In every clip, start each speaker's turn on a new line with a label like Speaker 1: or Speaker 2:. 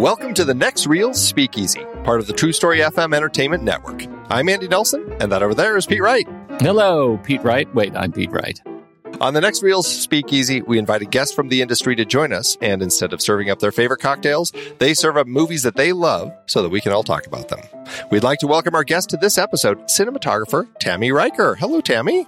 Speaker 1: Welcome to the Next Reel Speakeasy, part of the True Story FM Entertainment Network. I'm Andy Nelson, and that over there is Pete Wright.
Speaker 2: Hello, Pete Wright. Wait, I'm Pete Wright.
Speaker 1: On the next Reels Speakeasy, we invite a guest from the industry to join us, and instead of serving up their favorite cocktails, they serve up movies that they love so that we can all talk about them. We'd like to welcome our guest to this episode, cinematographer Tami Reiker. Hello, Tami.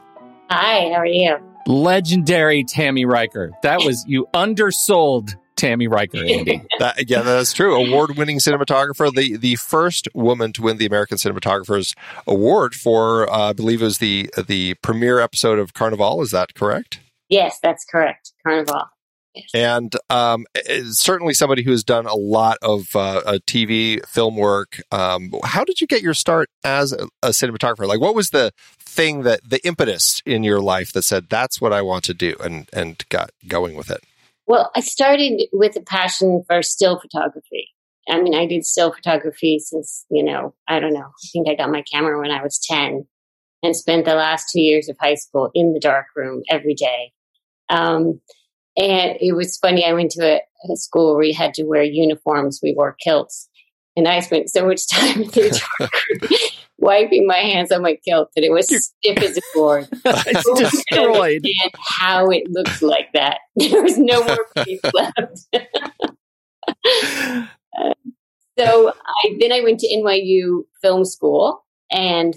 Speaker 3: Hi, how are you?
Speaker 2: Legendary Tami Reiker. That was, you undersold Tami Reiker, Andy.
Speaker 1: That, yeah, that's true. Award-winning cinematographer, the the first woman to win the American Cinematographers Award for, uh, I believe, it was the the premiere episode of Carnival. Is that correct?
Speaker 3: Yes, that's correct. Carnival. Yes.
Speaker 1: And um, certainly somebody who has done a lot of uh, TV film work. Um, how did you get your start as a, a cinematographer? Like, what was the thing that the impetus in your life that said that's what I want to do, and and got going with it?
Speaker 3: Well, I started with a passion for still photography. I mean, I did still photography since, you know, I don't know. I think I got my camera when I was 10 and spent the last two years of high school in the dark room every day. Um, and it was funny. I went to a, a, school where we had to wear uniforms. We wore kilts. And I spent so much time in the dark wiping my hands on my kilt that it was stiff as a board.
Speaker 2: it's destroyed.
Speaker 3: how it looked like that. There was no more piece left. uh, so I then I went to NYU Film School and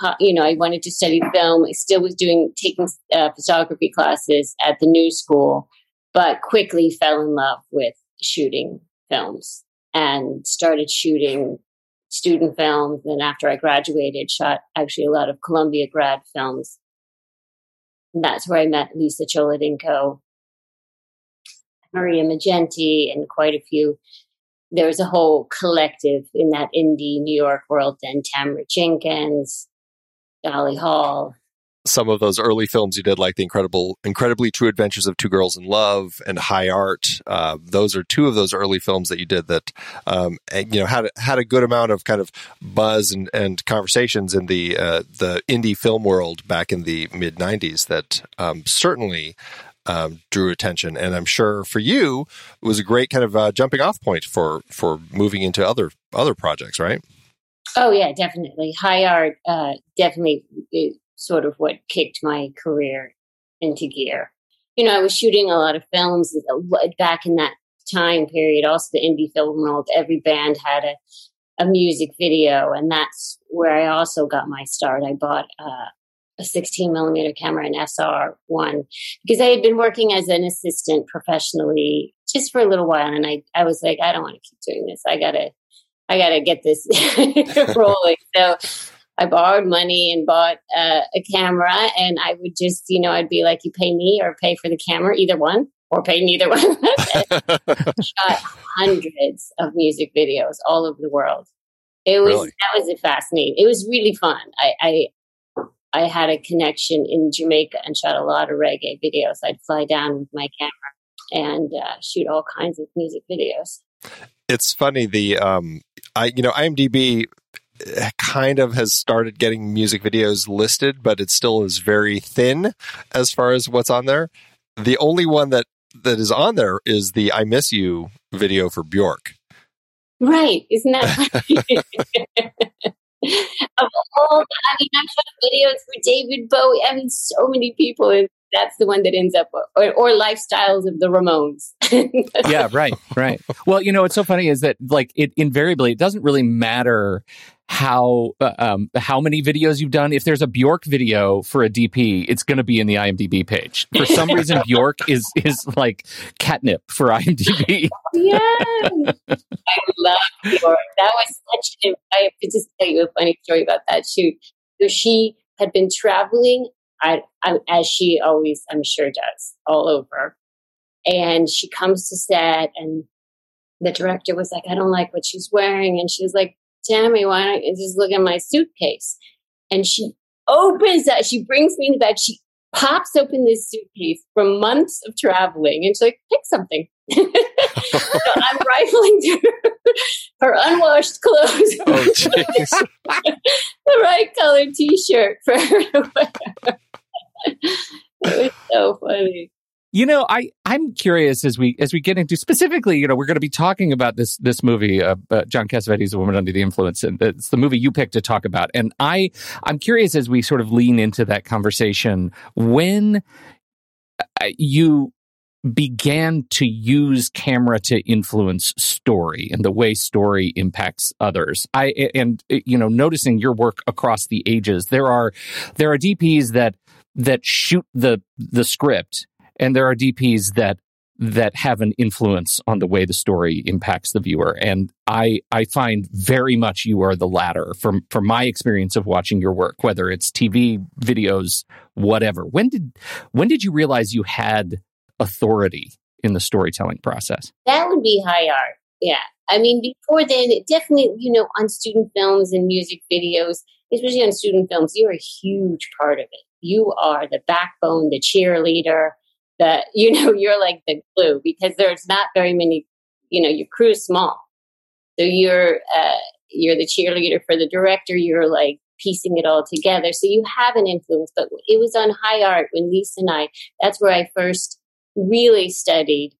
Speaker 3: thought, you know, I wanted to study film. I still was doing taking uh, photography classes at the new school, but quickly fell in love with shooting films and started shooting student films. And after I graduated, shot actually a lot of Columbia grad films. And that's where I met Lisa Cholodenko, Maria Maggenti, and quite a few. There was a whole collective in that indie New York world then Tamara Jenkins, Dolly Hall,
Speaker 1: some of those early films you did, like the incredible, incredibly true adventures of two girls in love and High Art. Uh, those are two of those early films that you did that, um, you know, had had a good amount of kind of buzz and, and conversations in the uh, the indie film world back in the mid '90s. That um, certainly um, drew attention, and I'm sure for you it was a great kind of uh, jumping off point for for moving into other other projects, right?
Speaker 3: Oh yeah, definitely. High art uh, definitely sort of what kicked my career into gear. You know, I was shooting a lot of films uh, back in that time period, also the indie film world. Every band had a, a music video, and that's where I also got my start. I bought uh, a 16 millimeter camera, an SR1, because I had been working as an assistant professionally just for a little while, and I, I was like, I don't want to keep doing this. I gotta, I gotta get this rolling. So I borrowed money and bought uh, a camera, and I would just, you know, I'd be like, "You pay me or pay for the camera, either one, or pay neither one." shot hundreds of music videos all over the world. It was really? that was fascinating. It was really fun. I, I I had a connection in Jamaica and shot a lot of reggae videos. I'd fly down with my camera and uh, shoot all kinds of music videos.
Speaker 1: It's funny the um, I you know IMDb kind of has started getting music videos listed, but it still is very thin as far as what's on there. The only one that that is on there is the "I Miss You" video for Bjork.
Speaker 3: Right? Isn't that? of all, I mean, I've shot videos for David Bowie. I mean, so many people, and that's the one that ends up, or, or lifestyles of the Ramones.
Speaker 2: yeah, right, right. Well, you know, what's so funny is that, like, it invariably, it doesn't really matter how uh, um, how many videos you've done. If there's a Bjork video for a DP, it's going to be in the IMDb page. For some reason, Bjork is is like catnip for IMDb.
Speaker 3: yeah, I love Bjork. That was such an. I have to just tell you a funny story about that shoot. So she had been traveling, I, I, as she always, I'm sure, does all over, and she comes to set and the director was like, I don't like what she's wearing. And she was like, Tami, why don't you just look at my suitcase? And she opens that. She brings me in the bed. She pops open this suitcase from months of traveling and she's like, pick something. so I'm rifling through her unwashed clothes. Oh, the right colored t shirt for her to wear. it was so funny.
Speaker 2: You know, I I'm curious as we as we get into specifically, you know, we're going to be talking about this this movie, uh, uh, John Cassavetes, A Woman Under the Influence, and it's the movie you picked to talk about. And I I'm curious as we sort of lean into that conversation when uh, you began to use camera to influence story and the way story impacts others. I and you know, noticing your work across the ages, there are there are DPs that that shoot the the script and there are DPs that that have an influence on the way the story impacts the viewer. And I I find very much you are the latter from from my experience of watching your work, whether it's TV, videos, whatever. When did when did you realize you had authority in the storytelling process?
Speaker 3: That would be high art. Yeah. I mean, before then, it definitely, you know, on student films and music videos, especially on student films, you're a huge part of it. You are the backbone, the cheerleader, you know you're like the glue because there's not very many you know your crew is small so you're uh, you're the cheerleader for the director you're like piecing it all together so you have an influence but it was on high art when lisa and i that's where i first really studied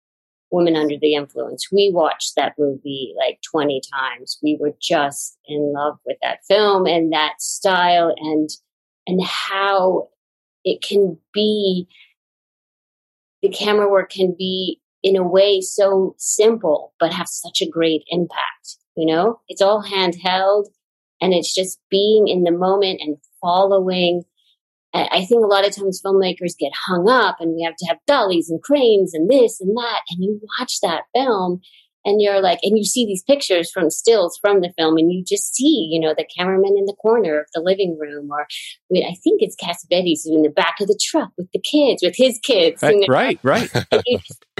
Speaker 3: women Under the Influence. We watched that movie like 20 times. We were just in love with that film and that style and and how it can be the camera work can be in a way so simple but have such a great impact you know it's all handheld and it's just being in the moment and following I think a lot of times filmmakers get hung up and we have to have dollies and cranes and this and that. And you watch that film and you're like, and you see these pictures from stills from the film and you just see, you know, the cameraman in the corner of the living room or I think it's Cassavetes in the back of the truck with the kids, with his kids.
Speaker 2: Right, right, right.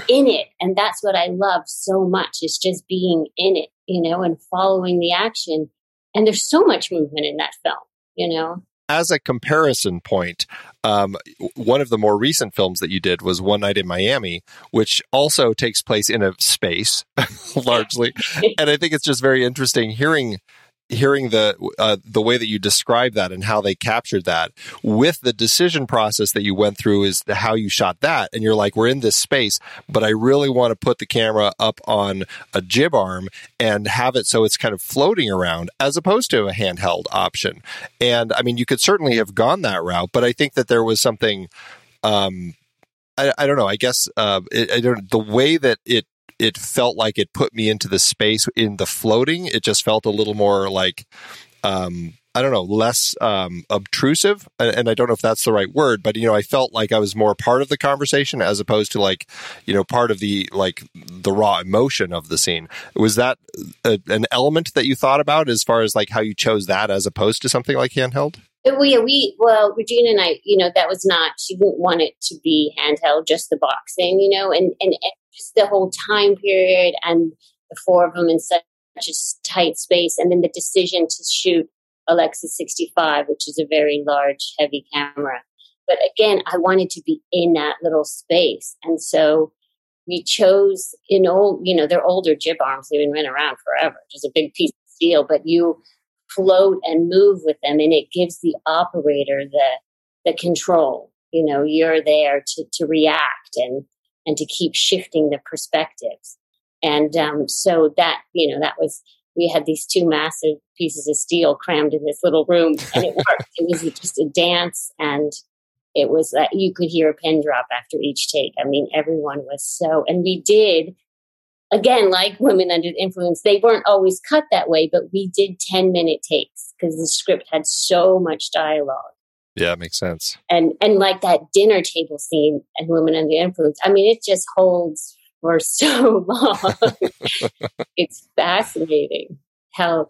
Speaker 3: in it. And that's what I love so much is just being in it, you know, and following the action. And there's so much movement in that film, you know
Speaker 1: as a comparison point, um, one of the more recent films that you did was One Night in Miami, which also takes place in a space largely. and I think it's just very interesting hearing hearing the uh, the way that you describe that and how they captured that with the decision process that you went through is how you shot that and you're like we're in this space but I really want to put the camera up on a jib arm and have it so it's kind of floating around as opposed to a handheld option and I mean you could certainly have gone that route but I think that there was something um, I, I, don't know. I guess uh, it, I don't. The way that it it felt like it put me into the space in the floating. It just felt a little more like, um, I don't know, less um, obtrusive. And I don't know if that's the right word, but you know, I felt like I was more part of the conversation as opposed to like, you know, part of the like the raw emotion of the scene. Was that a, an element that you thought about as far as like how you chose that as opposed to something like handheld?
Speaker 3: We, we, well, Regina and I, you know, that was not, she didn't want it to be handheld, just the boxing, you know, and, and, just the whole time period and the four of them in such a tight space. And then the decision to shoot Alexa 65, which is a very large, heavy camera. But again, I wanted to be in that little space. And so we chose in old, you know, they're older jib arms. They've been around forever. Just a big piece of steel, but you float and move with them and it gives the operator the, the control. You know, you're there to, to react and and to keep shifting the perspectives. And um, so that, you know, that was, we had these two massive pieces of steel crammed in this little room and it worked. it was just a dance and it was that uh, you could hear a pin drop after each take. I mean, everyone was so, and we did, again, like Women Under the Influence, they weren't always cut that way, but we did 10 minute takes because the script had so much dialogue.
Speaker 1: Yeah, it makes sense.
Speaker 3: And and like that dinner table scene and Women Under the Influence, I mean, it just holds for so long. it's fascinating how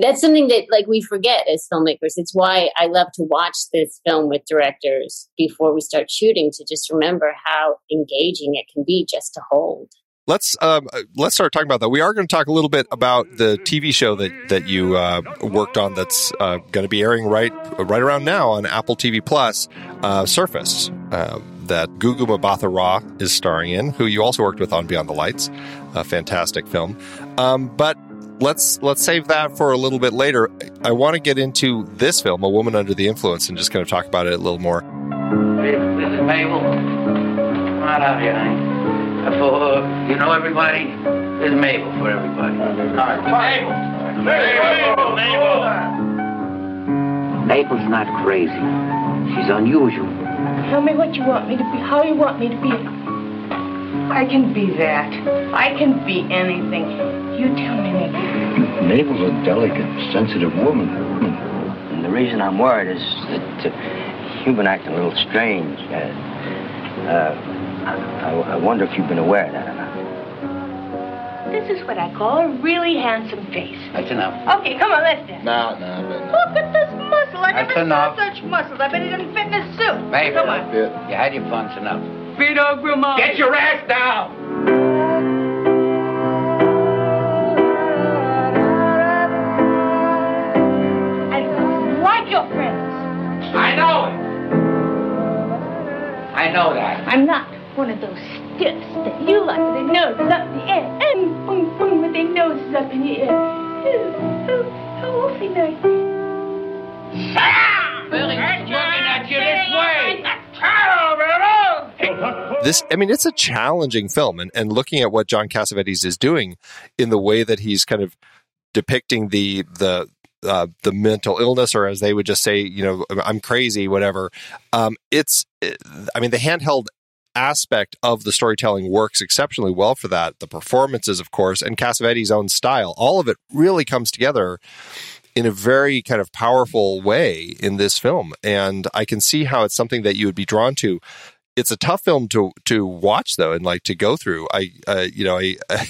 Speaker 3: that's something that like we forget as filmmakers. It's why I love to watch this film with directors before we start shooting to just remember how engaging it can be just to hold
Speaker 1: let's um, let's start talking about that. We are going to talk a little bit about the TV show that that you uh, worked on. That's uh, going to be airing right right around now on Apple TV Plus. Uh, Surface uh, that Gugu Mbatha Raw is starring in, who you also worked with on Beyond the Lights, a fantastic film. Um, but let's let's save that for a little bit later. I want to get into this film, A Woman Under the Influence, and just kind of talk about it a little more.
Speaker 4: This is Mabel. Come out here, honey for, you know, everybody. There's Mabel for everybody. All right. Mabel. Mabel. Mabel. Mabel's not crazy. She's unusual.
Speaker 5: Tell me what you want me to be, how you want me to be. I can be that. I can be anything. You tell me, Mabel.
Speaker 6: Mabel's a delicate, sensitive woman.
Speaker 4: And the reason I'm worried is that uh, you've been acting a little strange. Uh, uh, I, I wonder if you've been aware of that or not.
Speaker 5: This is what I call a really handsome face.
Speaker 4: That's enough.
Speaker 5: Okay, come on, let's dance.
Speaker 6: No, no, no.
Speaker 5: Look at this muscle. I
Speaker 4: That's
Speaker 5: never
Speaker 4: enough.
Speaker 5: saw such muscles. I bet he didn't fit in his suit.
Speaker 4: Maybe.
Speaker 5: Come on.
Speaker 4: You had your fun enough.
Speaker 5: Vito Grimaldi.
Speaker 4: Get your ass down!
Speaker 5: I like your friends.
Speaker 4: I know it. I know that.
Speaker 5: I'm not one of those stiffs that you like with their noses up in the air and boom, boom with their noses up in the air. Oh, oh, oh, awfully nice.
Speaker 4: Billy's looking at you this way.
Speaker 1: this i mean it's a challenging film and, and looking at what john cassavetes is doing in the way that he's kind of depicting the the uh, the mental illness or as they would just say you know i'm crazy whatever um, it's it, i mean the handheld aspect of the storytelling works exceptionally well for that. The performances of course and cassavetes own style all of it really comes together in a very kind of powerful way in this film. And i can see how it's something that you would be drawn to. It's a tough film to to watch though and like to go through. I uh, you know i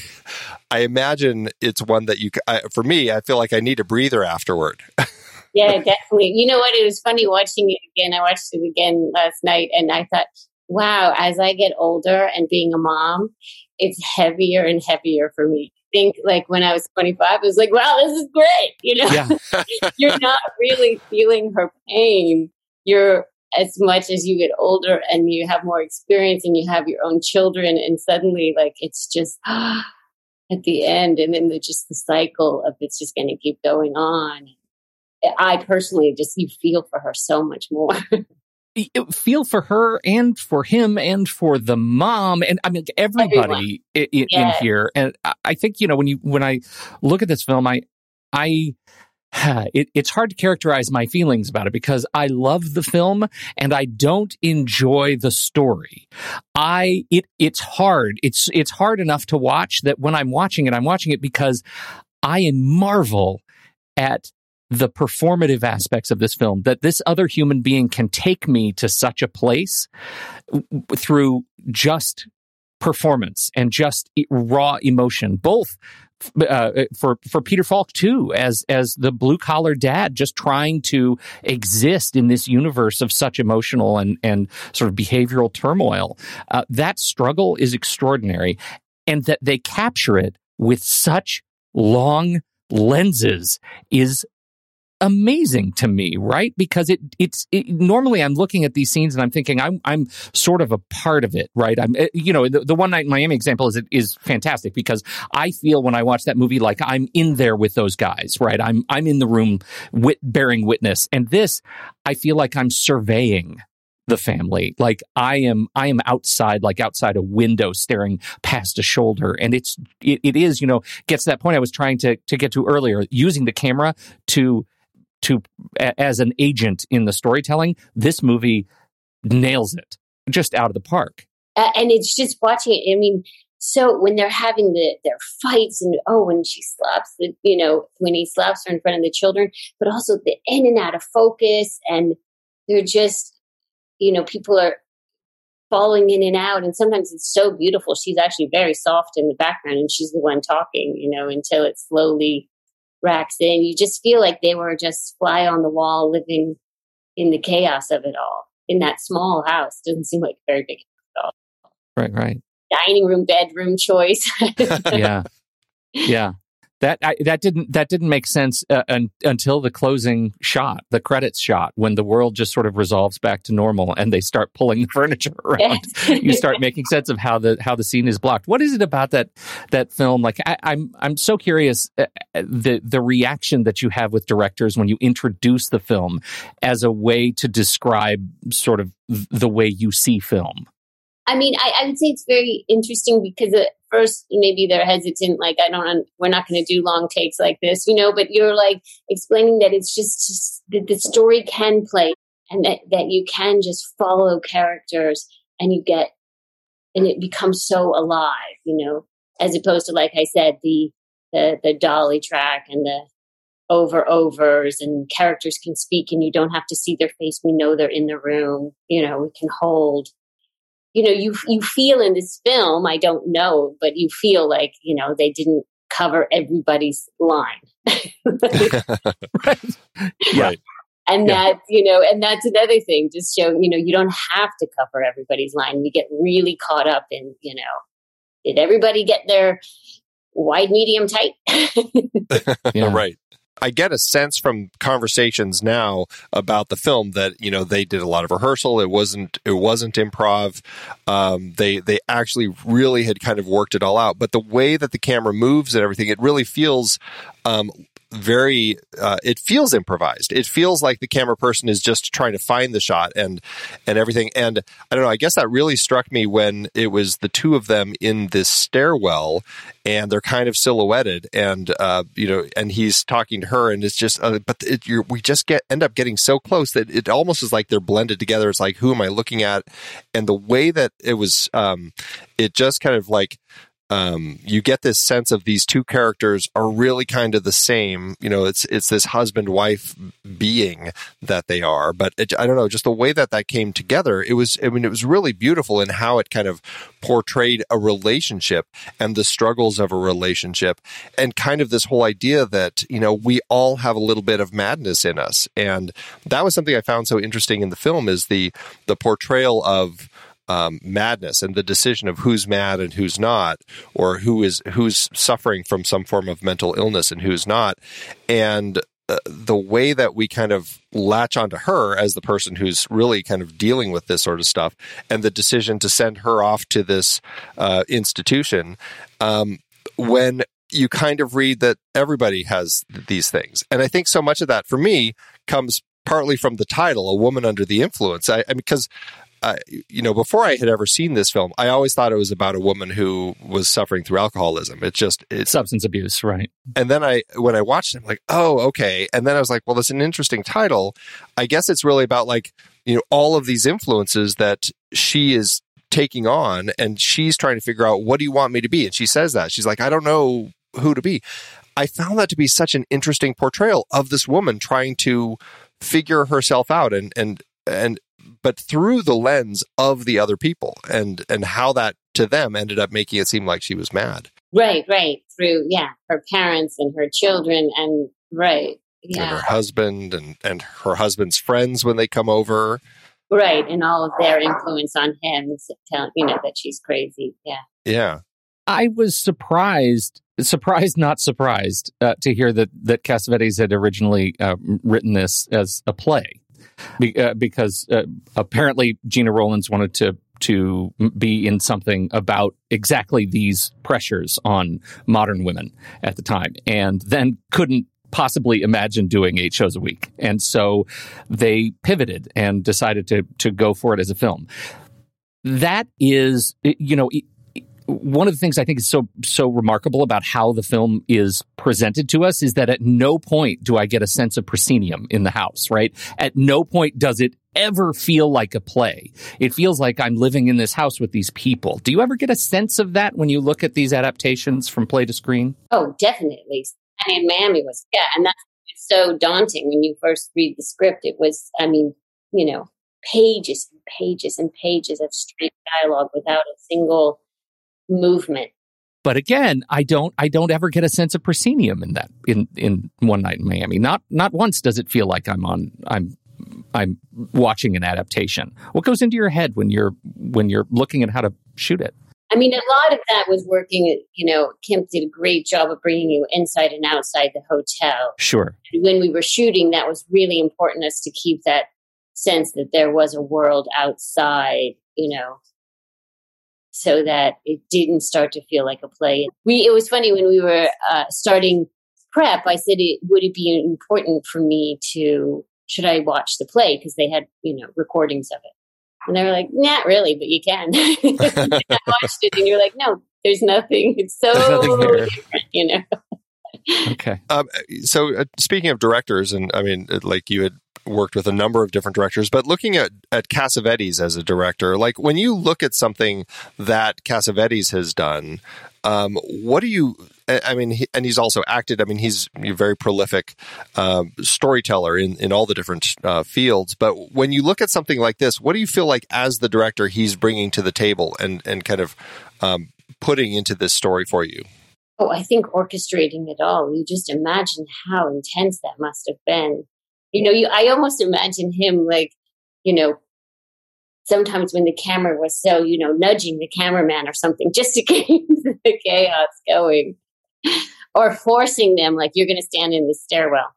Speaker 1: i imagine it's one that you I, for me i feel like i need a breather afterward.
Speaker 3: Yeah definitely. You know what? It was funny watching it again. I watched it again last night and i thought wow as i get older and being a mom it's heavier and heavier for me. I think like when i was 25 it was like wow this is great you know?
Speaker 2: Yeah.
Speaker 3: you're not really feeling her pain. You're as much as you get older and you have more experience and you have your own children and suddenly like it's just at the end and then the, just the cycle of it's just going to keep going on. I personally just you feel for her so much more
Speaker 2: feel for her and for him and for the mom and I mean everybody in, in,
Speaker 3: Yeah.
Speaker 2: here. And I- I think you know when you when I look at this film, I I it, it's hard to characterize my feelings about it because I love the film and I don't enjoy the story. I it it's hard. It's it's hard enough to watch that when I'm watching it, I'm watching it because I marvel at the performative aspects of this film that this other human being can take me to such a place through just performance and just raw emotion both uh, for for Peter Falk too as as the blue collar dad just trying to exist in this universe of such emotional and and sort of behavioral turmoil. Uh, that struggle is extraordinary and that they capture it with such long lenses is amazing to me, right? Because it it's it, normally I'm looking at these scenes and I'm thinking I'm I'm sort of a part of it, right? I'm eh, you know the, the one night in Miami example is is fantastic because I feel when I watch that movie like I'm in there with those guys, right? I'm I'm in the room wit, bearing witness, and this I feel like I'm surveying the family like i am i am outside like outside a window staring past a shoulder and it's it, it is you know gets to that point i was trying to to get to earlier using the camera to to as an agent in the storytelling this movie nails it just out of the park
Speaker 3: Uh, and it's just watching it. I mean, so when they're having the their fights, and oh, when she slaps the, you know, when he slaps her in front of the children, but also the in and out of focus, and they're just, you know, people are falling in and out, and sometimes it's so beautiful. She's actually very soft in the background, and she's the one talking, you know, until it slowly racks in. You just feel like they were just fly on the wall, living in the chaos of it all in that small house. Doesn't seem like a very big house,
Speaker 2: right right
Speaker 3: dining room bedroom choice
Speaker 2: yeah yeah that I, that didn't that didn't make sense uh, un, until the closing shot the credits shot when the world just sort of resolves back to normal and they start pulling the furniture around
Speaker 3: Yes.
Speaker 2: you start making sense of how the how the scene is blocked. What is it about that that film? Like I, I'm I'm so curious uh, uh, the the reaction that you have with directors when you introduce the film as a way to describe sort of the way you see film.
Speaker 3: I mean, I, I would say it's very interesting because at first maybe they're hesitant, like I don't, we're not going to do long takes like this, you know. But you're like explaining that it's just, just that the story can play, and that that you can just follow characters, and you get, and it becomes so alive, you know, as opposed to like I said, the the the dolly track and the over overs and characters can speak and you don't have to see their face we know they're in the room you know we can hold you know you you feel in this film i don't know but you feel like you know they didn't cover everybody's line
Speaker 2: right. Yeah.
Speaker 1: Right.
Speaker 3: and
Speaker 2: Yeah.
Speaker 3: that you know and that's another thing just show you know you don't have to cover everybody's line you get really caught up in you know did everybody get their wide medium tight
Speaker 2: Yeah.
Speaker 1: right. I get a sense from conversations now about the film that you know they did a lot of rehearsal. It wasn't it wasn't improv. Um, they they actually really had kind of worked it all out. But the way that the camera moves and everything, it really feels um, very uh, it feels improvised. It feels like the camera person is just trying to find the shot and and everything. And i don't know i guess that really struck me when it was the two of them in this stairwell and they're kind of silhouetted and uh, you know and he's talking to her and it's just uh, but it, we just get end up getting so close that it almost is like they're blended together. It's like who am i looking at? And the way that it was um, it just kind of like um, you get this sense of these two characters are really kind of the same. You know, it's it's this husband wife being that they are. But it, I don't know, just the way that that came together. It was, I mean, it was really beautiful in how it kind of portrayed a relationship and the struggles of a relationship, and kind of this whole idea that you know we all have a little bit of madness in us, and that was something I found so interesting in the film is the the portrayal of um, madness and the decision of who's mad and who's not, or who is who's suffering from some form of mental illness and who's not, and uh, the way that we kind of latch onto her as the person who's really kind of dealing with this sort of stuff, and the decision to send her off to this uh, institution, um, when you kind of read that everybody has these things, and I think so much of that for me comes partly from the title, "A Woman Under the Influence." I, I mean, because uh, you know, before I had ever seen this film, I always thought it was about a woman who was suffering through alcoholism. It's just it's
Speaker 2: substance abuse, right?
Speaker 1: And then I, when I watched it, I'm like, oh, okay. And then I was like, well, that's an interesting title. I guess it's really about like you know all of these influences that she is taking on, and she's trying to figure out what do you want me to be. And she says that she's like, I don't know who to be. I found that to be such an interesting portrayal of this woman trying to figure herself out and and and but through the lens of the other people and and how that to them ended up making it seem like she was mad.
Speaker 3: Right, right. Through yeah, her parents and her children and right. Yeah.
Speaker 1: And her husband and and her husband's friends when they come over.
Speaker 3: Right, and all of their influence on him, telling you know that she's crazy. Yeah.
Speaker 1: Yeah.
Speaker 2: I was surprised, surprised, not surprised, uh, to hear that that Cassavetes had originally uh, written this as a play. Be, uh, because uh, apparently Gena Rowlands wanted to to be in something about exactly these pressures on modern women at the time, and then couldn't possibly imagine doing eight shows a week, and so they pivoted and decided to to go for it as a film. That is, you know, one of the things I think is so so remarkable about how the film is presented to us is that at no point do I get a sense of proscenium in the house, right? At no point does it ever feel like a play. It feels like I'm living in this house with these people. Do you ever get a sense of that when you look at these adaptations from play to screen?
Speaker 3: Oh, definitely. I mean, Miami was, yeah, and that's so daunting when you first read the script. It was, I mean, you know, pages and pages and pages of straight dialogue without a single movement.
Speaker 2: But again, I don't I don't ever get a sense of proscenium in that in in One Night in Miami. Not not once does it feel like I'm on I'm I'm watching an adaptation. What goes into your head when you're when you're looking at how to shoot it?
Speaker 3: I mean, a lot of that was working. You know, Kemp did a great job of bringing you inside and outside the hotel.
Speaker 2: Sure.
Speaker 3: When we were shooting, that was really important us to keep that sense that there was a world outside. You know, so that it didn't start to feel like a play. We it was funny when we were uh, starting prep. I said, it, "Would it be important for me to should I watch the play because they had you know recordings of it?" And they were like, "Not really, but you can." I watched it, and you're like, "No, there's nothing. It's so nothing different, you know."
Speaker 2: okay.
Speaker 1: Um, so, uh, speaking of directors, and I mean, like you had worked with a number of different directors, but looking at, at Cassavetes as a director, like when you look at something that Cassavetes has done, um, what do you, I mean, he, and he's also acted, I mean, he's a very prolific um, storyteller in, in all the different uh, fields. But when you look at something like this, what do you feel like as the director he's bringing to the table and, and kind of um, putting into this story for you?
Speaker 3: Oh, I think orchestrating it all. You just imagine how intense that must have been you know, you, I almost imagine him like, you know, sometimes when the camera was so, you know, nudging the cameraman or something just to keep the chaos going or forcing them like, you're going to stand in the stairwell.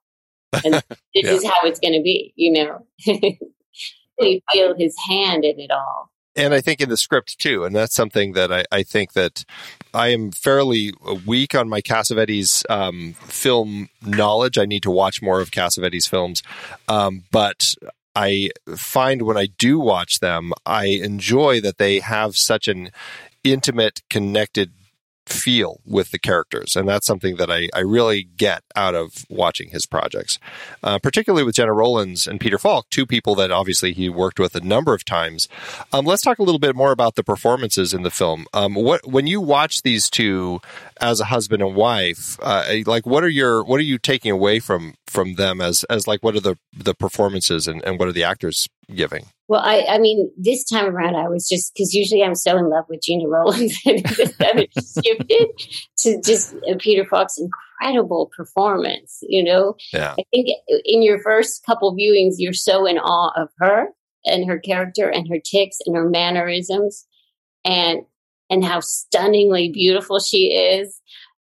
Speaker 3: And this yeah. is how it's going to be, you know. you feel his hand in it all.
Speaker 1: And I think in the script too. And that's something that I, I think that I am fairly weak on my Cassavetes um, film knowledge. I need to watch more of Cassavetes films, um, but I find when I do watch them, I enjoy that they have such an intimate, connected feel with the characters. And that's something that I, I really get out of watching his projects, uh, particularly with Gena Rowlands and Peter Falk, two people that obviously he worked with a number of times. Um, let's talk a little bit more about the performances in the film. Um, what when you watch these two as a husband and wife, uh, like what are your what are you taking away from from them as as like what are the the performances and, and what are the actors giving?
Speaker 3: Well, I, I mean, this time around, I was just because usually I'm so in love with Gena Rowlands, and this time it shifted to just Peter Falk's incredible performance. You know,
Speaker 1: yeah.
Speaker 3: I think in your first couple viewings, you're so in awe of her and her character and her ticks and her mannerisms, and and how stunningly beautiful she is.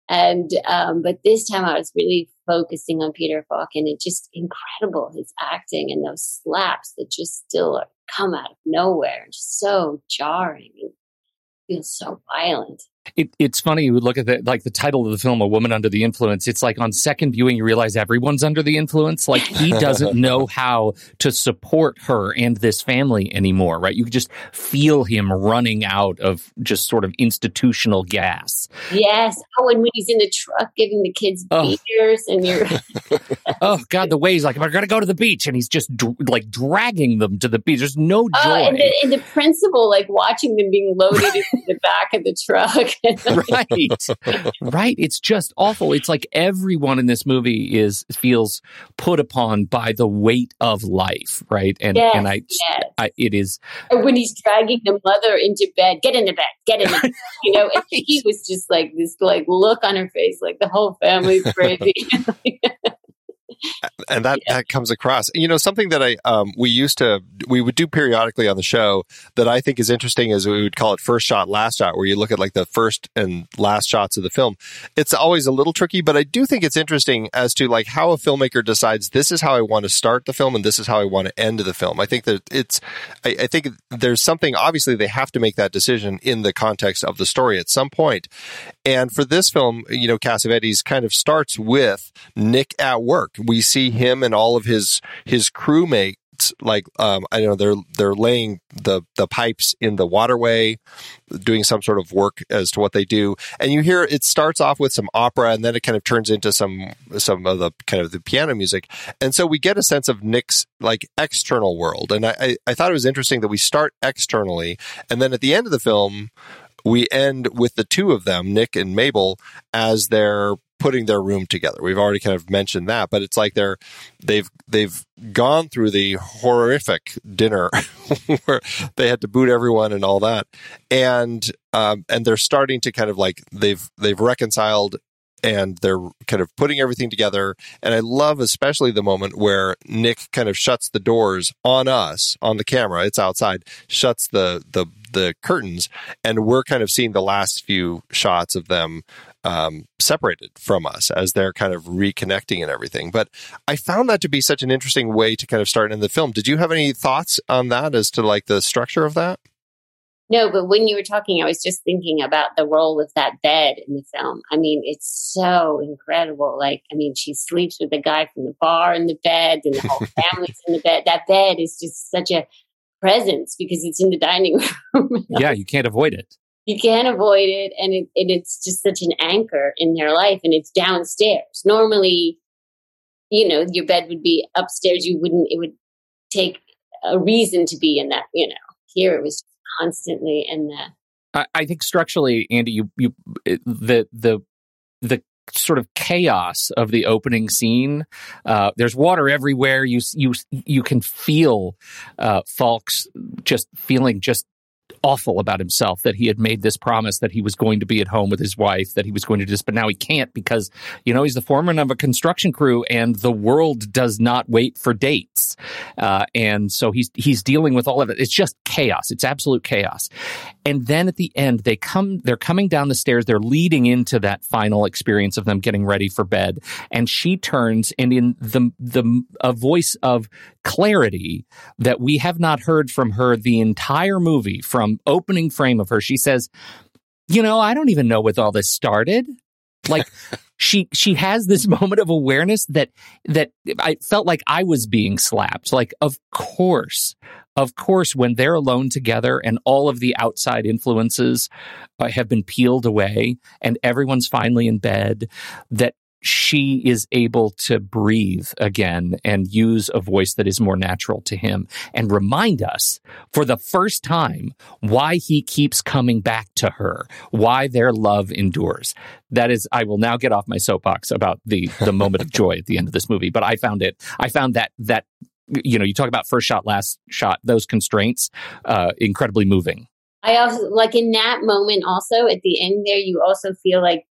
Speaker 3: And um, but this time I was really focusing on Peter Falk, and it just incredible his acting and those slaps that just still come out of nowhere, just so jarring and feels so violent.
Speaker 2: It, it's funny you look at the like the title of the film, "A Woman Under the Influence." It's like on second viewing, you realize everyone's under the influence. Like he doesn't know how to support her and this family anymore, right? You could just feel him running out of just sort of institutional gas.
Speaker 3: Yes. Oh, and when he's in the truck giving the kids
Speaker 2: Oh.
Speaker 3: beers, and you're
Speaker 2: Oh God, the way he's like, "I'm going to go to the beach," and he's just dr- like dragging them to the beach. There's no joy.
Speaker 3: oh, and the, and the principal like watching them being loaded into the back of the truck.
Speaker 2: Right right it's just awful it's like everyone in this movie is feels put upon by the weight of life right and
Speaker 3: Yes,
Speaker 2: and I,
Speaker 3: yes.
Speaker 2: I it is
Speaker 3: or when he's dragging the mother into bed, get in the bed, get in the bed. You know, and he was just like this like look on her face, like the whole family's crazy.
Speaker 1: and that that comes across. You know, something that I um, we used to we would do periodically on the show that I think is interesting is we would call it first shot, last shot, where you look at like the first and last shots of the film. It's always a little tricky, but I do think it's interesting as to like how a filmmaker decides this is how I want to start the film and this is how I want to end the film. I think that it's I, I think there's something obviously they have to make that decision in the context of the story at some point. And for this film, you know, Cassavetes kind of starts with Nick at work. We see him and all of his his crewmates like um, I don't know they're they're laying the the pipes in the waterway, doing some sort of work as to what they do. And you hear it starts off with some opera, and then it kind of turns into some some of the kind of the piano music. And so we get a sense of Nick's like external world. And I I, I thought it was interesting that we start externally, and then at the end of the film we end with the two of them, Nick and Mabel, as they're putting their room together. We've already kind of mentioned that, but it's like they're they've they've gone through the horrific dinner where they had to boot everyone and all that, and um, and they're starting to kind of like they've they've reconciled and they're kind of putting everything together. And I love especially the moment where Nick kind of shuts the doors on us on the camera. It's outside, shuts the the the curtains, and we're kind of seeing the last few shots of them um, separated from us as they're kind of reconnecting and everything. But I found that to be such an interesting way to kind of start in the film. Did you have any thoughts on that as to like the structure of that?
Speaker 3: No, but when you were talking, I was just thinking about the role of that bed in the film. I mean, it's so incredible. Like, I mean, she sleeps with the guy from the bar in the bed, and the whole family's in the bed. That bed is just such a presence because it's in the dining room.
Speaker 2: yeah you can't avoid it
Speaker 3: you can't avoid it, and, it, and it's just such an anchor in their life, and it's downstairs. Normally, you know, your bed would be upstairs. You wouldn't. It would take a reason to be in that. You know, here it was constantly in the
Speaker 2: I, I think structurally, Andy, you you the the the sort of chaos of the opening scene. Uh, there's water everywhere. You you you can feel uh, Falk's just feeling just awful about himself that he had made this promise that he was going to be at home with his wife that he was going to just but now he can't because you know he's the foreman of a construction crew and the world does not wait for dates. Uh, and so he's he's dealing with all of it. It's just chaos. It's absolute chaos. And then at the end they come they're coming down the stairs. They're leading into that final experience of them getting ready for bed. And she turns and in the the a voice of clarity that we have not heard from her the entire movie from opening frame of her. She says, you know, I don't even know with all this started. Like she she has this moment of awareness that that I felt like I was being slapped. Like, of course, of course, when they're alone together and all of the outside influences uh, have been peeled away and everyone's finally in bed, that she is able to breathe again and use a voice that is more natural to him and remind us for the first time why he keeps coming back to her, why their love endures. That is, I will now get off my soapbox about the, the moment of joy at the end of this movie, but I found it, I found that, that, you know, you talk about first shot, last shot, those constraints, uh, incredibly moving.
Speaker 3: I also like in that moment also at the end there you also feel like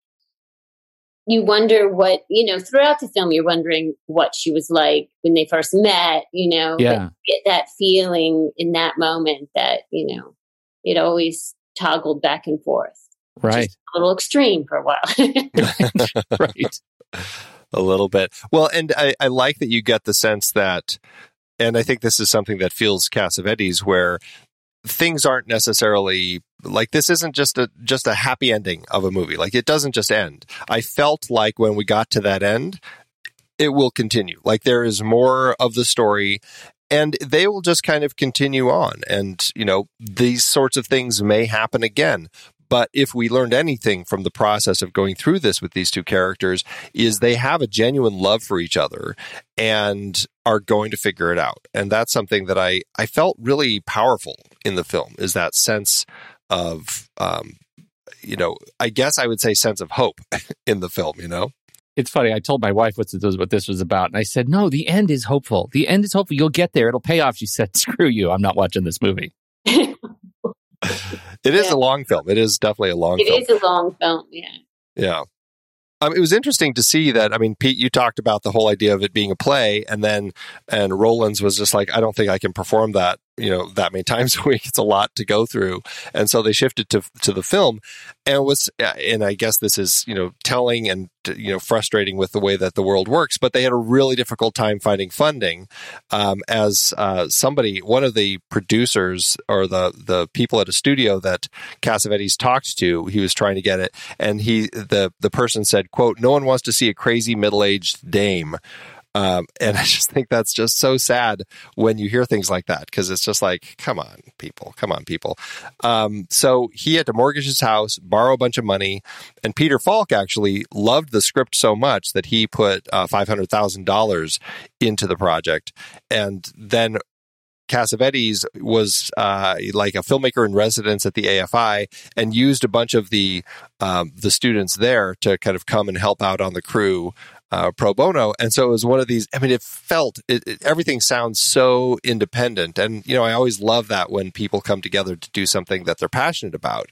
Speaker 3: you wonder what you know throughout the film you're wondering what she was like when they first met you know
Speaker 2: yeah.
Speaker 3: get that feeling in that moment that you know it always toggled back and forth
Speaker 2: right.
Speaker 3: a little extreme for a while.
Speaker 2: Right.
Speaker 1: A little bit. Well and I, I like that you get the sense that and I think this is something that feels Cassavetes where things aren't necessarily like this isn't just a just a happy ending of a movie. Like it doesn't just end. I felt like when we got to that end it will continue. Like there is more of the story and they will just kind of continue on. And you know these sorts of things may happen again. But if we learned anything from the process of going through this with these two characters, is they have a genuine love for each other and are going to figure it out. And that's something that I, I felt really powerful in the film is that sense of, um, you know, I guess I would say sense of hope in the film, you know?
Speaker 2: it's funny. I told my wife what this, what this was about, and I said, "No, the end is hopeful. The end is hopeful. You'll get there. It'll pay off." She said, "Screw you. I'm not watching this movie."
Speaker 1: It is yeah. a long film. It is definitely a long
Speaker 3: it
Speaker 1: film.
Speaker 3: It is a long film, yeah.
Speaker 1: Yeah. Um, it was interesting to see that. I mean, Pete, you talked about the whole idea of it being a play, and then and Rowlands was just like, I don't think I can perform that you know that many times a week. It's a lot to go through. And so they shifted to to the film. And was and i guess this is you know telling and you know frustrating with the way that the world works but they had a really difficult time finding funding um, as uh, somebody one of the producers or the the people at a studio that cassavetes talked to he was trying to get it. And he the the person said quote no one wants to see a crazy middle-aged dame um, and I just think that's just so sad when you hear things like that because it's just like, come on, people, come on, people. Um, so he had to mortgage his house, borrow a bunch of money, and Peter Falk actually loved the script so much that he put uh, five hundred thousand dollars into the project, and then Cassavetes was uh, like a filmmaker in residence at the AFI and used a bunch of the um, the students there to kind of come and help out on the crew uh, pro bono. And so it was one of these, I mean, it felt, it, it, everything sounds so independent. And, you know, I always love that when people come together to do something that they're passionate about.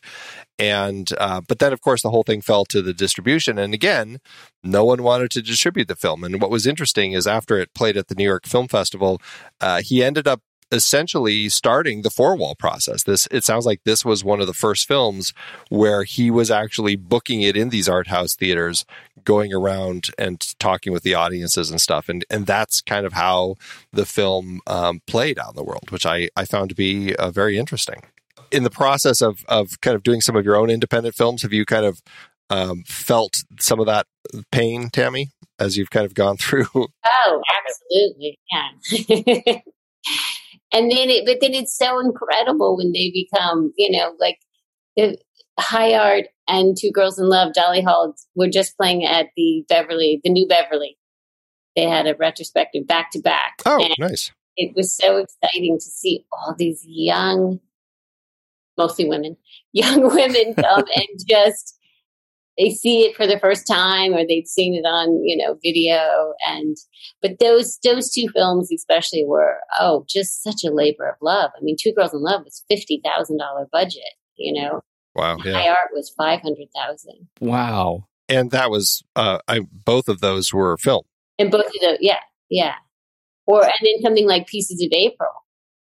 Speaker 1: And, uh, but then, of course, the whole thing fell to the distribution. And again, no one wanted to distribute the film. And what was interesting is after it played at the New York Film Festival, uh, he ended up essentially starting the four wall process. This it sounds like this was one of the first films where he was actually booking it in these art house theaters, going around and talking with the audiences and stuff. And and that's kind of how the film um, played out in the world, which I I found to be uh, very interesting. In the process of of kind of doing some of your own independent films, have you kind of um, felt some of that pain, Tami, as you've kind of gone through?
Speaker 3: Oh, absolutely, yeah. and then it, but then it's so incredible when they become, you know, like the high art and Two Girls in Love, Dolly Hall were just playing at the Beverly, the new Beverly. They had a retrospective back to back.
Speaker 1: Oh, nice.
Speaker 3: It was so exciting to see all these young, mostly women, young women come and just they see it for the first time or they've seen it on you know video and but those those two films especially were oh just such a labor of love. I mean two girls in love was $50000 budget you know?
Speaker 1: Wow
Speaker 3: yeah. high art was 500000
Speaker 2: wow.
Speaker 1: And that was uh i both of those were film.
Speaker 3: And both of those yeah yeah. Or and then something like pieces of april.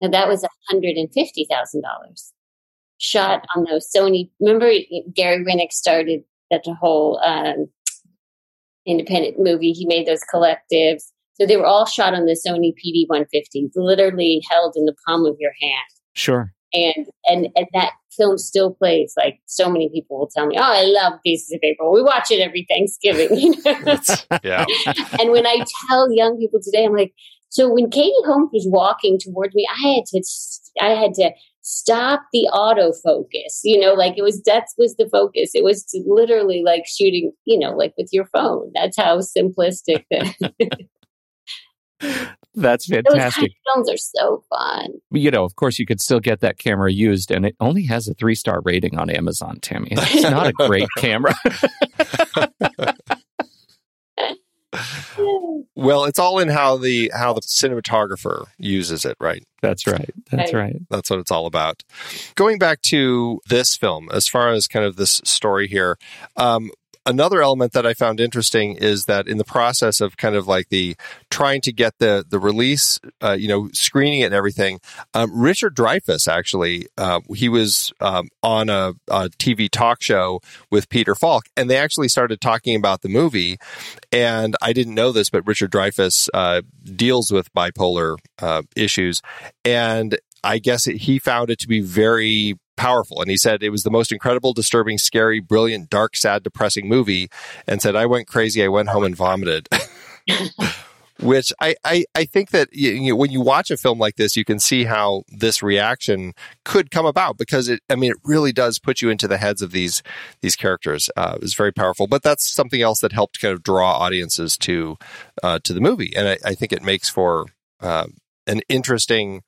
Speaker 3: Now that was $150000 shot on those sony remember gary winick started that whole um, independent movie. He made those collectives. So they were all shot on the Sony PD 150, literally held in the palm of your hand.
Speaker 2: Sure.
Speaker 3: And, and and that film still plays. Like so many people will tell me, "Oh, I love Pieces of April. We watch it every Thanksgiving." You know?
Speaker 1: Yeah.
Speaker 3: and when I tell young people today, I'm like, so when Katie Holmes was walking towards me, I had to, I had to stop the autofocus. You know, like it was that was the focus. It was literally like shooting, you know, like with your phone. That's how simplistic. The,
Speaker 2: That's
Speaker 3: those kind of
Speaker 2: fantastic.
Speaker 3: films are so fun.
Speaker 2: You know, of course, you could still get that camera used, and it only has a three star rating on Amazon, Tami. It's not a great camera.
Speaker 1: Well, it's all in how the how the cinematographer uses it, right?
Speaker 2: That's right. That's
Speaker 3: Right.
Speaker 2: right.
Speaker 1: That's what it's all about. Going back to this film, as far as kind of this story here, um, another element that I found interesting is that in the process of kind of like the trying to get the the release, uh, you know, screening it and everything, um, Richard Dreyfuss actually uh, he was um, on a, a TV talk show with Peter Falk, and they actually started talking about the movie. And I didn't know this, but Richard Dreyfuss uh, deals with bipolar uh, issues, and I guess he found it to be very powerful. And he said it was the most incredible, disturbing, scary, brilliant, dark, sad, depressing movie. And said, I went crazy. I went home and vomited. Which I, I, I think that you, know, when you watch a film like this, you can see how this reaction could come about because it, I mean, it really does put you into the heads of these these characters. Uh, it was very powerful, but that's something else that helped kind of draw audiences to uh, to the movie, and I, I think it makes for uh, an interesting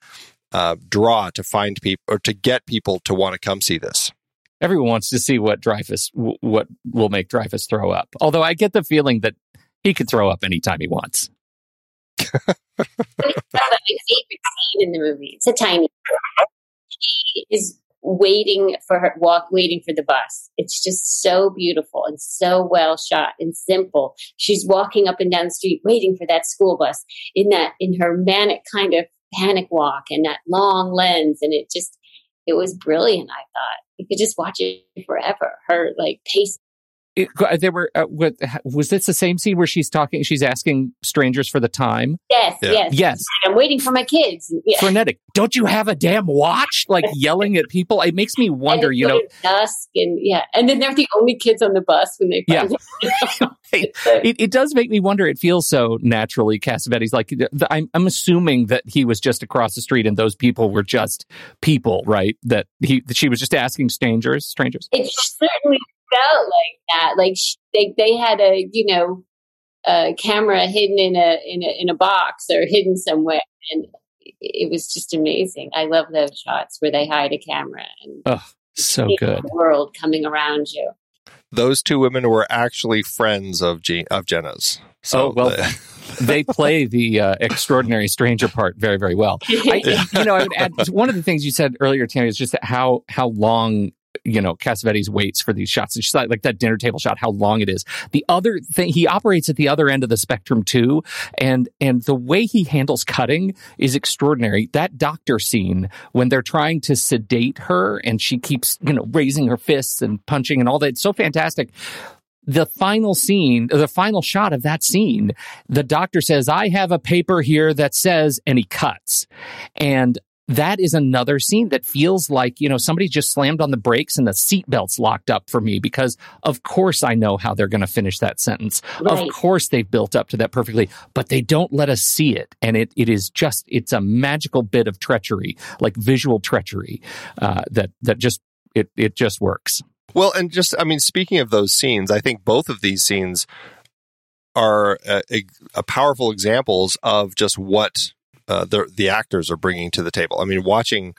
Speaker 1: uh, draw to find people or to get people to want to come see this.
Speaker 2: Everyone wants to see what Dreyfuss, w- what will make Dreyfuss throw up. Although I get the feeling that he could throw up anytime he wants.
Speaker 3: That's my favorite scene in the movie. It's a tiny. She is waiting for her walk, waiting for the bus. It's just so beautiful and so well shot and simple. She's walking up and down the street, waiting for that school bus in that in her manic kind of panic walk and that long lens, and it just it was brilliant. I thought you could just watch it forever. Her like pace.
Speaker 2: It, there were uh, what, was this the same scene where she's talking? She's asking strangers for the time.
Speaker 3: Yes,
Speaker 1: Yeah.
Speaker 3: yes,
Speaker 2: Yes,
Speaker 3: I'm waiting for my kids. Yeah.
Speaker 2: frenetic. Don't you have a damn watch? Like yelling at people. It makes me wonder. You know,
Speaker 3: it's dusk and yeah, and then they're the only kids on the bus when they
Speaker 2: Yeah.
Speaker 3: finally.
Speaker 2: it, it does make me wonder. It feels so naturally. Cassavetes, like th- th- I'm, I'm assuming that he was just across the street, and those people were just people, right? That he, that she was just asking strangers, strangers.
Speaker 3: it certainly felt like that. Like sh- they they had a you know a camera hidden in a in a in a box or hidden somewhere, and it- it was just amazing. I love those shots where they hide a camera and
Speaker 2: Oh, so good.
Speaker 3: the world coming around you.
Speaker 1: Those two women were actually friends of G- of Gena's. So
Speaker 2: Oh, well
Speaker 1: uh,
Speaker 2: they play the uh, extraordinary stranger part very, very well. I, you know, I would add one of the things you said earlier, Tami, is just that how how long you know Cassavetes waits for these shots. It's like, like that dinner table shot, how long it is. The other thing, he operates at the other end of the spectrum too, and and the way he handles cutting is extraordinary. That doctor scene when they're trying to sedate her and she keeps you know raising her fists and punching and all that, it's so fantastic the final scene, the final shot of that scene, the doctor says, I have a paper here that says, and he cuts. And that is another scene that feels like, you know, somebody just slammed on the brakes and the seatbelt's locked up for me because of course I know how they're going to finish that sentence.
Speaker 3: Right.
Speaker 2: Of course they've built up to that perfectly, but they don't let us see it. And it, it is just, it's a magical bit of treachery, like visual treachery, uh, that, that just, it, it just works.
Speaker 1: Well, and just, I mean, speaking of those scenes, I think both of these scenes are uh, a, a powerful examples of just what uh, the the actors are bringing to the table. I mean, watching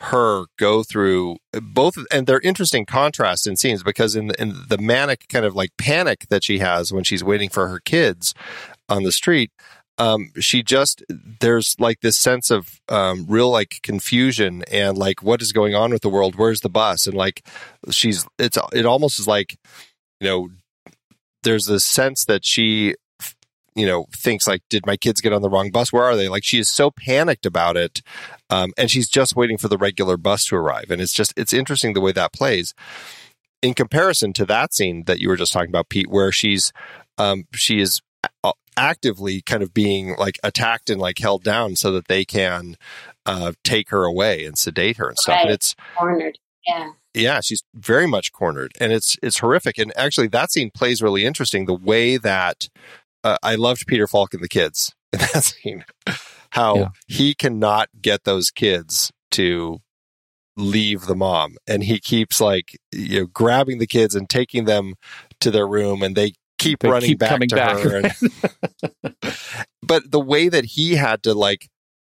Speaker 1: her go through both, and they're interesting contrasts in scenes because in the, in the manic kind of like panic that she has when she's waiting for her kids on the street. Um, she just there's like this sense of um, real like confusion and like what is going on with the world where's the bus and like she's it's it almost is like you know there's this sense that she you know thinks like did my kids get on the wrong bus where are they like she is so panicked about it um, and she's just waiting for the regular bus to arrive and it's just it's interesting the way that plays in comparison to that scene that you were just talking about pete where she's um, she is actively kind of being like attacked and like held down so that they can uh, take her away and sedate her and stuff. And it's
Speaker 3: Cornered. Yeah.
Speaker 1: yeah, she's very much cornered, and it's it's horrific. And actually, that scene plays really interesting. The way that uh, I loved Peter Falk and the kids in that scene, how
Speaker 2: Yeah.
Speaker 1: he cannot get those kids to leave the mom, and he keeps like you know grabbing the kids and taking them to their room, and they keep
Speaker 2: They
Speaker 1: running
Speaker 2: keep
Speaker 1: back to
Speaker 2: back.
Speaker 1: her. And, but the way that he had to like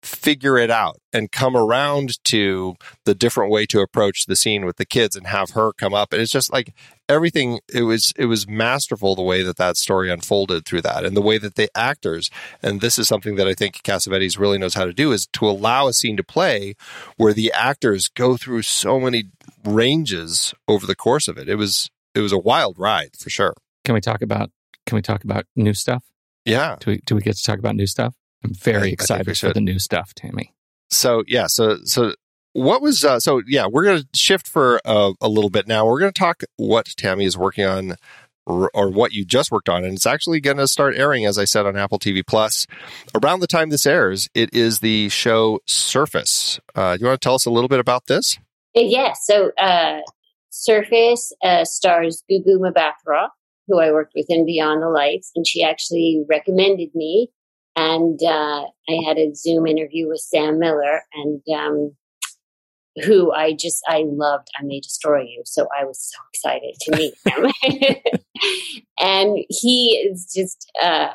Speaker 1: figure it out and come around to the different way to approach the scene with the kids and have her come up and it's just like everything it was it was masterful the way that that story unfolded through that and the way that the actors and this is something that I think Cassavetes really knows how to do is to allow a scene to play where the actors go through so many ranges over the course of it it was it was a wild ride for sure
Speaker 2: Can we talk about can we talk about new stuff?
Speaker 1: yeah
Speaker 2: Do we do we get to talk about new stuff? I'm
Speaker 1: I- I
Speaker 2: very
Speaker 1: think we
Speaker 2: excited for the new stuff, Tammy.
Speaker 1: so yeah so so what was uh, so yeah we're going to shift for uh, a little bit now we're going to talk what tami is working on or, or what you just worked on and it's actually going to start airing as i said on apple tv plus around the time this airs it is the show surface uh, do you want to tell us a little bit about this
Speaker 3: Uh, Yeah. So, uh, Surface uh, stars Gugu Mbatha-Raw, who I worked with in Beyond the Lights, and she actually recommended me. And uh, I had a Zoom interview with Sam Miller, and um, who I just I loved. I May Destroy You, so I was so excited to meet him. and he is just uh,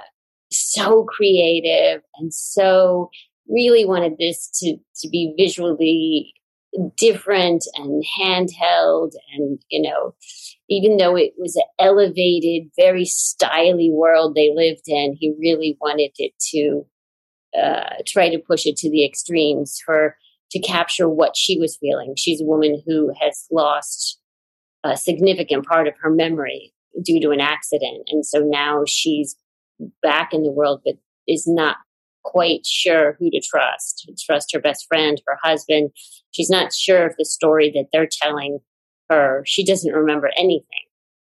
Speaker 3: so creative and so really wanted this to to be visually different and handheld and you know even though it was an elevated very styly world they lived in he really wanted it to uh, try to push it to the extremes for to capture what she was feeling. She's a woman who has lost a significant part of her memory due to an accident and so now she's back in the world but is not quite sure who to trust trust her best friend her husband. She's not sure if the story that they're telling her. She doesn't remember anything.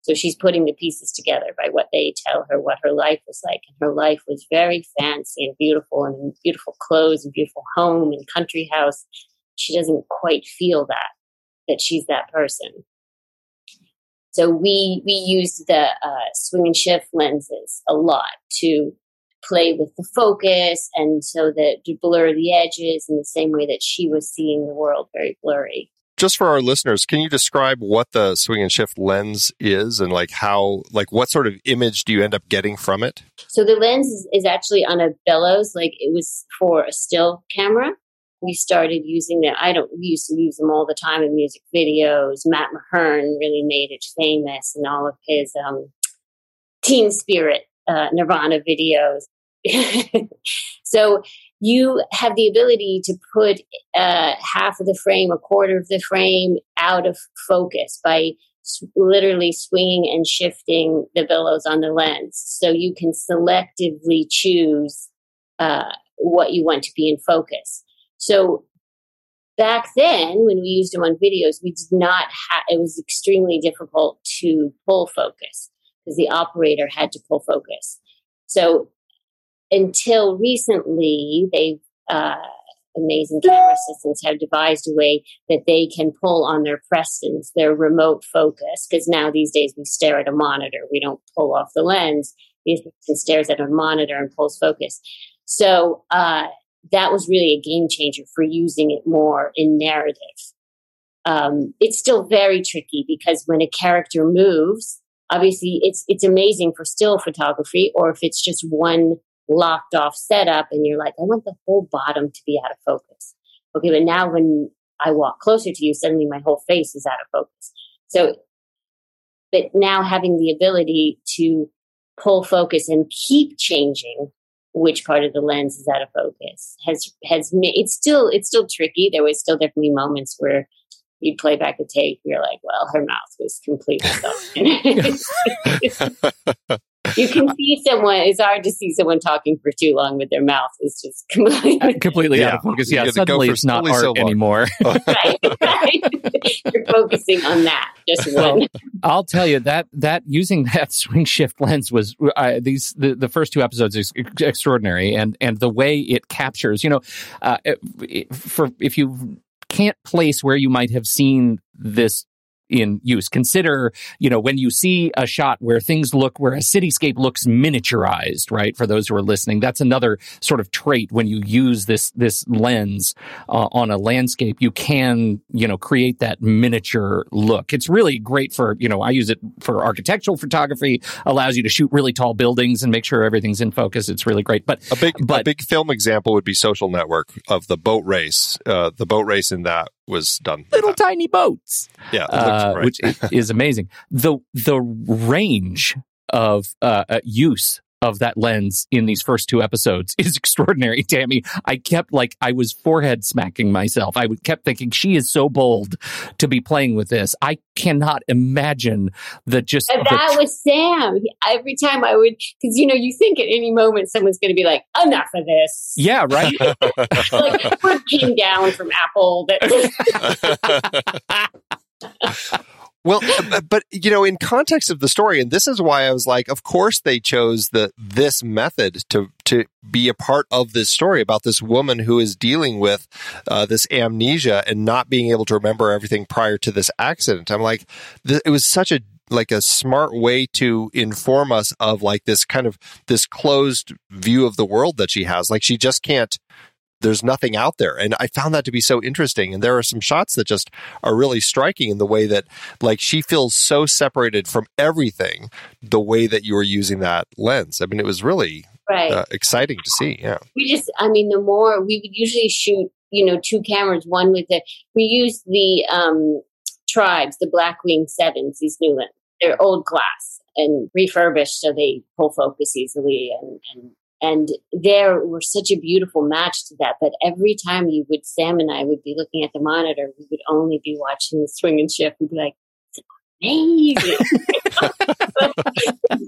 Speaker 3: So she's putting the pieces together by what they tell her what her life was like. And her life was very fancy and beautiful and beautiful clothes and beautiful home and country house. She doesn't quite feel that that she's that person. So we we used the uh, swing and shift lenses a lot to play with the focus and so that to blur the edges in the same way that she was seeing the world very blurry.
Speaker 1: just for our listeners can you describe what the swing and shift lens is and like how like what sort of image do you end up getting from it
Speaker 3: So the lens is, is actually on a bellows, like it was for a still camera. We started using them. I don't. We used to use them all the time in music videos. Matt Mahurin really made it famous in all of his um, Teen Spirit uh, Nirvana videos. so you have the ability to put uh, half of the frame, a quarter of the frame out of focus by literally swinging and shifting the bellows on the lens. So you can selectively choose uh, what you want to be in focus. So back then, when we used them on videos, we did not have, it was extremely difficult to pull focus because the operator had to pull focus. So until recently, they've, uh, amazing camera assistants have devised a way that they can pull on their Prestons, their remote focus, because now these days we stare at a monitor. We don't pull off the lens. Assistant stares at a monitor and pulls focus. So uh, that was really a game changer for using it more in narrative. Um, it's still very tricky because when a character moves, obviously it's it's amazing for still photography, or if it's just one locked off setup and you're like, I want the whole bottom to be out of focus. Okay, but now when I walk closer to you, suddenly my whole face is out of focus. So, but now having the ability to pull focus and keep changing which part of the lens is out of focus has has made it's still it's still tricky. There was still definitely moments where you'd play back the tape. You're like, well, her mouth was completely. you can see someone. It's hard to see someone talking for too long with their mouth is just completely,
Speaker 2: completely out
Speaker 1: Yeah.
Speaker 2: of focus. Yeah, suddenly it's not
Speaker 1: only so
Speaker 2: art anymore.
Speaker 3: right, right. You're focusing on that. Just one.
Speaker 2: I'll tell you that that using that swing shift lens was uh, these the, the first two episodes is ex- extraordinary, and and the way it captures, you know, uh, it- for if you can't place where you might have seen this in use. Consider you know when you see a shot where things look where a cityscape looks miniaturized right for those who are listening that's another sort of trait when you use this this lens uh, on a landscape you can you know create that miniature look. It's really great for you know i use it for architectural photography allows you to shoot really tall buildings and make sure everything's in focus. It's really great. But
Speaker 1: A big,
Speaker 2: but, a
Speaker 1: big film example would be Social Network of the boat race. Uh, the boat race in that was done.
Speaker 2: little tiny boats
Speaker 1: yeah,
Speaker 2: uh, which is amazing. The the range of uh, uh, use of that lens in these first two episodes is extraordinary, Tami. I kept like I was forehead smacking myself. I kept thinking she is so bold to be playing with this. I cannot imagine the just
Speaker 3: And
Speaker 2: the
Speaker 3: that was Sam. Every time I would, because you know, you think at any moment someone's going to be like, "Enough of this."
Speaker 2: yeah, right.
Speaker 3: like word came down from Apple that
Speaker 1: Well, but, but you know, in context of the story, and this is why I was like, of course they chose the this method to to be a part of this story about this woman who is dealing with uh, this amnesia and not being able to remember everything prior to this accident. I'm like, th- it was such a like a smart way to inform us of like this kind of this closed view of the world that she has. Like she just can't there's nothing out there. And I found that to be so interesting. And there are some shots that just are really striking in the way that, like, she feels so separated from everything the way that you were using that lens. I mean, it was really
Speaker 3: right.
Speaker 1: uh, exciting to see. Yeah.
Speaker 3: we just i mean the more we would usually shoot you know two cameras one with the we use the um tribes the blackwing sevens these new ones they're old glass and refurbished so they pull focus easily and and and there were such a beautiful match to that but every time you would sam and i would be looking at the monitor we would only be watching the swing and shift we'd be like it's amazing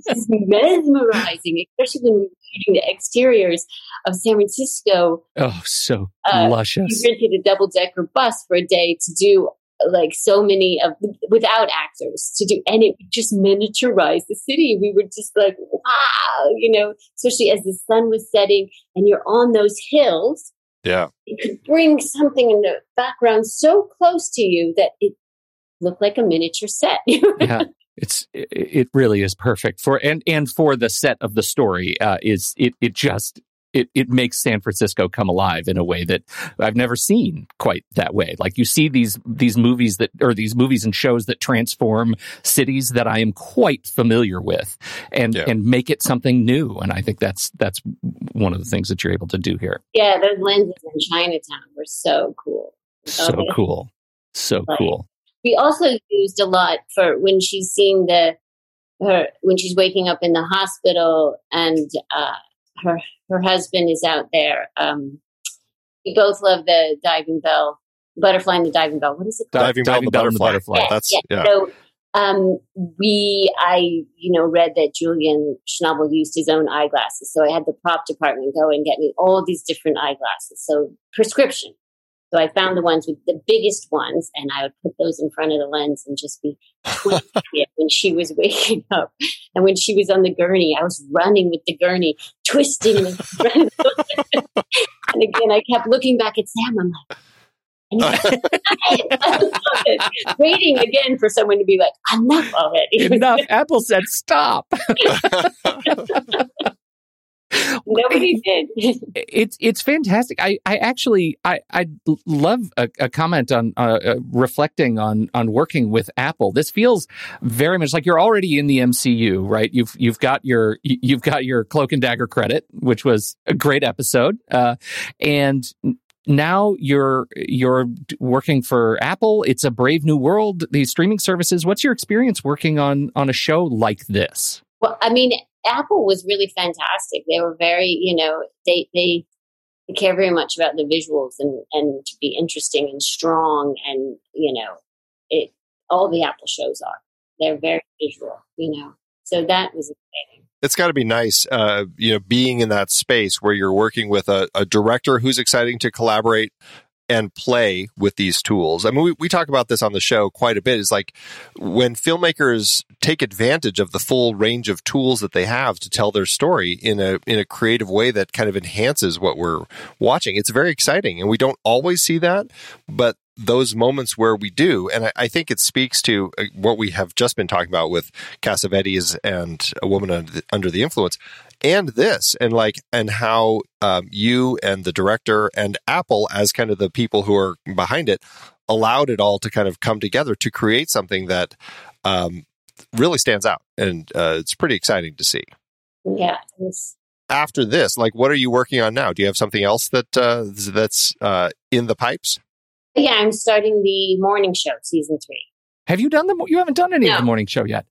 Speaker 3: it's mesmerizing especially when we're shooting the exteriors of San Francisco.
Speaker 2: oh, so
Speaker 3: Uh,
Speaker 2: luscious.
Speaker 3: We rented a double decker bus for a day to do like so many of without actors to do, and it just miniaturized the city. We were just like, wow, you know, especially as the sun was setting and you're on those hills.
Speaker 1: Yeah.
Speaker 3: It could bring something in the background so close to you that it looked like a miniature set.
Speaker 2: yeah it's it, it really is perfect for and and for the set of the story uh is it it just it, it makes San Francisco come alive in a way that I've never seen quite that way. Like you see these these movies that or these movies and shows that transform cities that I am quite familiar with and
Speaker 1: Yeah.
Speaker 2: and make it something new. And I think that's that's one of the things that you're able to do here.
Speaker 3: yeah, those lenses in Chinatown were so cool.
Speaker 2: So
Speaker 3: Okay.
Speaker 2: cool. So
Speaker 3: Right.
Speaker 2: cool.
Speaker 3: we also used a lot for when she's seeing the her when she's waking up in the hospital and uh, her her husband is out there. Um, we both love the diving bell, butterfly and the diving bell. What is it called?
Speaker 1: Diving, Bell,
Speaker 2: Diving
Speaker 1: the
Speaker 2: Bell and the
Speaker 1: butterfly.
Speaker 2: Butterfly.
Speaker 1: That's, yeah.
Speaker 3: So um, we, I, you know, read that Julian Schnabel used his own eyeglasses. So I had the prop department go and get me all these different eyeglasses. So prescription. So I found the ones with the biggest ones, and I would put those in front of the lens and just be twisting it when she was waking up. And when she was on the gurney, I was running with the gurney, twisting it. and again, I kept looking back at Sam. I'm like, waiting again for someone to be like, enough already.
Speaker 2: Enough. Apple said stop.
Speaker 3: Nobody did.
Speaker 2: it's it's fantastic. I I actually I I love a, a comment on uh, uh, reflecting on on working with Apple. This feels very much like you're already in the MCU, right? You've you've got your you've got your Cloak and Dagger credit, which was a great episode, uh, and now you're you're working for Apple. It's a brave new world. These streaming services. What's your experience working on on a show like this?
Speaker 3: Well, I mean, Apple was really fantastic. They were very, you know, they they, care very much about the visuals and and to be interesting and strong and you know, it all the Apple shows are. They're very visual, you know. So that was exciting.
Speaker 1: it's got to be nice, uh, you know, being in that space where you're working with a, a director who's exciting to collaborate and play with these tools. I mean, we, we talk about this on the show quite a bit. Is like when filmmakers take advantage of the full range of tools that they have to tell their story in a in a creative way that kind of enhances what we're watching. It's very exciting, and we don't always see that, but those moments where we do, and I, I think it speaks to uh, what we have just been talking about with Cassavetes and a woman under the, under the influence, and this, and like, and how um, you and the director and Apple, as kind of the people who are behind it, allowed it all to kind of come together to create something that um, really stands out, and uh, it's pretty exciting to see.
Speaker 3: Yeah.
Speaker 1: After this, like, what are you working on now? Do you have something else that uh, that's uh, in the pipes?
Speaker 3: Yeah, I'm starting the morning show, season three.
Speaker 2: Have you done the? You haven't done any of the morning show yet.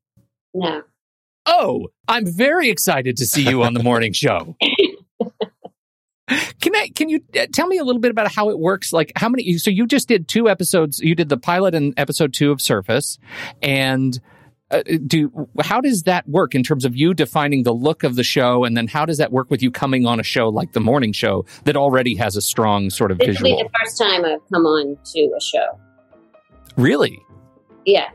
Speaker 3: No.
Speaker 2: Oh, I'm very excited to see you on the morning show. Can I? Can you uh, tell me a little bit about how it works? Like how many? So you just did two episodes. You did the pilot and episode two of Surface, and uh, do how does that work in terms of you defining the look of the show, and then how does that work with you coming on a show like the morning show that already has a strong sort of
Speaker 3: This will be
Speaker 2: visual?
Speaker 3: the first time I've come on to a show.
Speaker 2: Really?
Speaker 3: Yeah.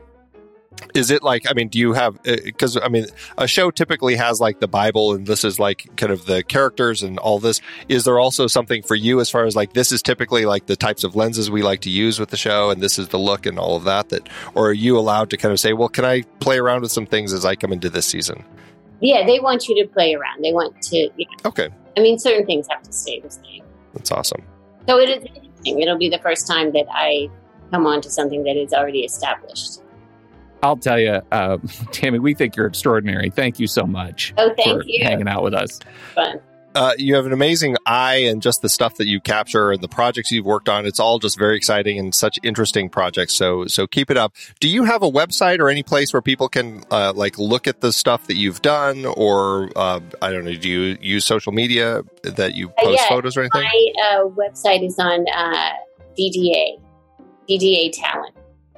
Speaker 1: Is it like, I mean, do you have, uh, because I mean, a show typically has like the Bible and this is like kind of the characters and all this. Is there also something for you as far as like, this is typically like the types of lenses we like to use with the show and this is the look and all of that? That, or are you allowed to kind of say, well, can I play around with some things as I come into this season?
Speaker 3: Yeah, they want you to play around. They want to, you know,
Speaker 1: Okay.
Speaker 3: I mean, certain things have to stay the same.
Speaker 1: That's awesome.
Speaker 3: So it is interesting. It'll be the first time that I come on to something that is already established.
Speaker 2: I'll tell you, uh, Tami, we think you're extraordinary. Thank you so much
Speaker 3: Oh,
Speaker 2: for
Speaker 3: thank you.
Speaker 2: hanging out with us.
Speaker 3: Fun.
Speaker 1: Uh, you have an amazing eye and just the stuff that you capture and the projects you've worked on. It's all just very exciting and such interesting projects. So, so keep it up. Do you have a website or any place where people can uh, like look at the stuff that you've done, or uh, I don't know? Do you use social media that you
Speaker 3: Uh,
Speaker 1: post
Speaker 3: yeah,
Speaker 1: photos or anything?
Speaker 3: My uh, website is on uh, DDA, DDA Talent.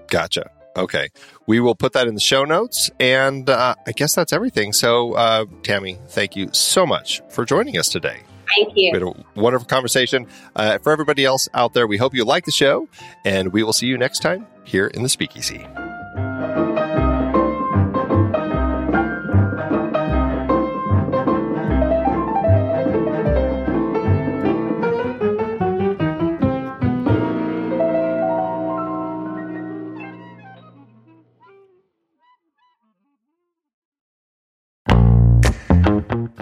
Speaker 1: Gotcha. Okay. We will put that in the show notes. And uh, I guess that's everything. So, uh, Tami, thank you so much for joining us today.
Speaker 3: Thank you.
Speaker 1: We had a wonderful conversation. Uh, for everybody else out there, we hope you like the show, and we will see you next time here in the Speakeasy.